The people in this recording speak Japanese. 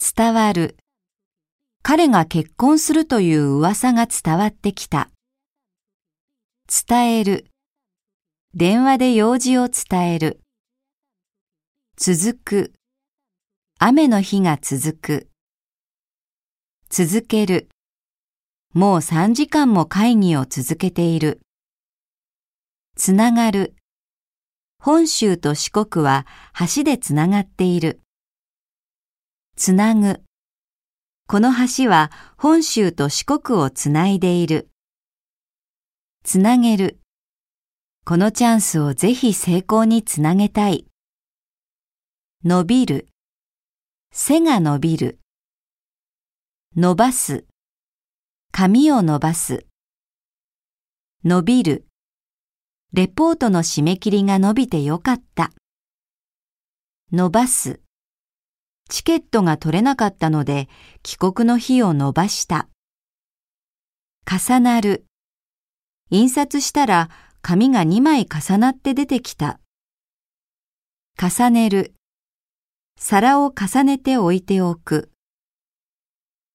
伝わる。彼が結婚するという噂が伝わってきた。伝える。電話で用事を伝える。続く。雨の日が続く。続ける。もう3時間も会議を続けている。つながる。本州と四国は橋でつながっている。つなぐ。この橋は本州と四国をつないでいる。つなげる。このチャンスをぜひ成功につなげたい。伸びる。背が伸びる。伸ばす。髪を伸ばす。伸びる。レポートの締め切りが伸びてよかった。伸ばす。チケットが取れなかったので帰国の日を延ばした。重なる。印刷したら紙が2枚重なって出てきた。重ねる。皿を重ねて置いておく。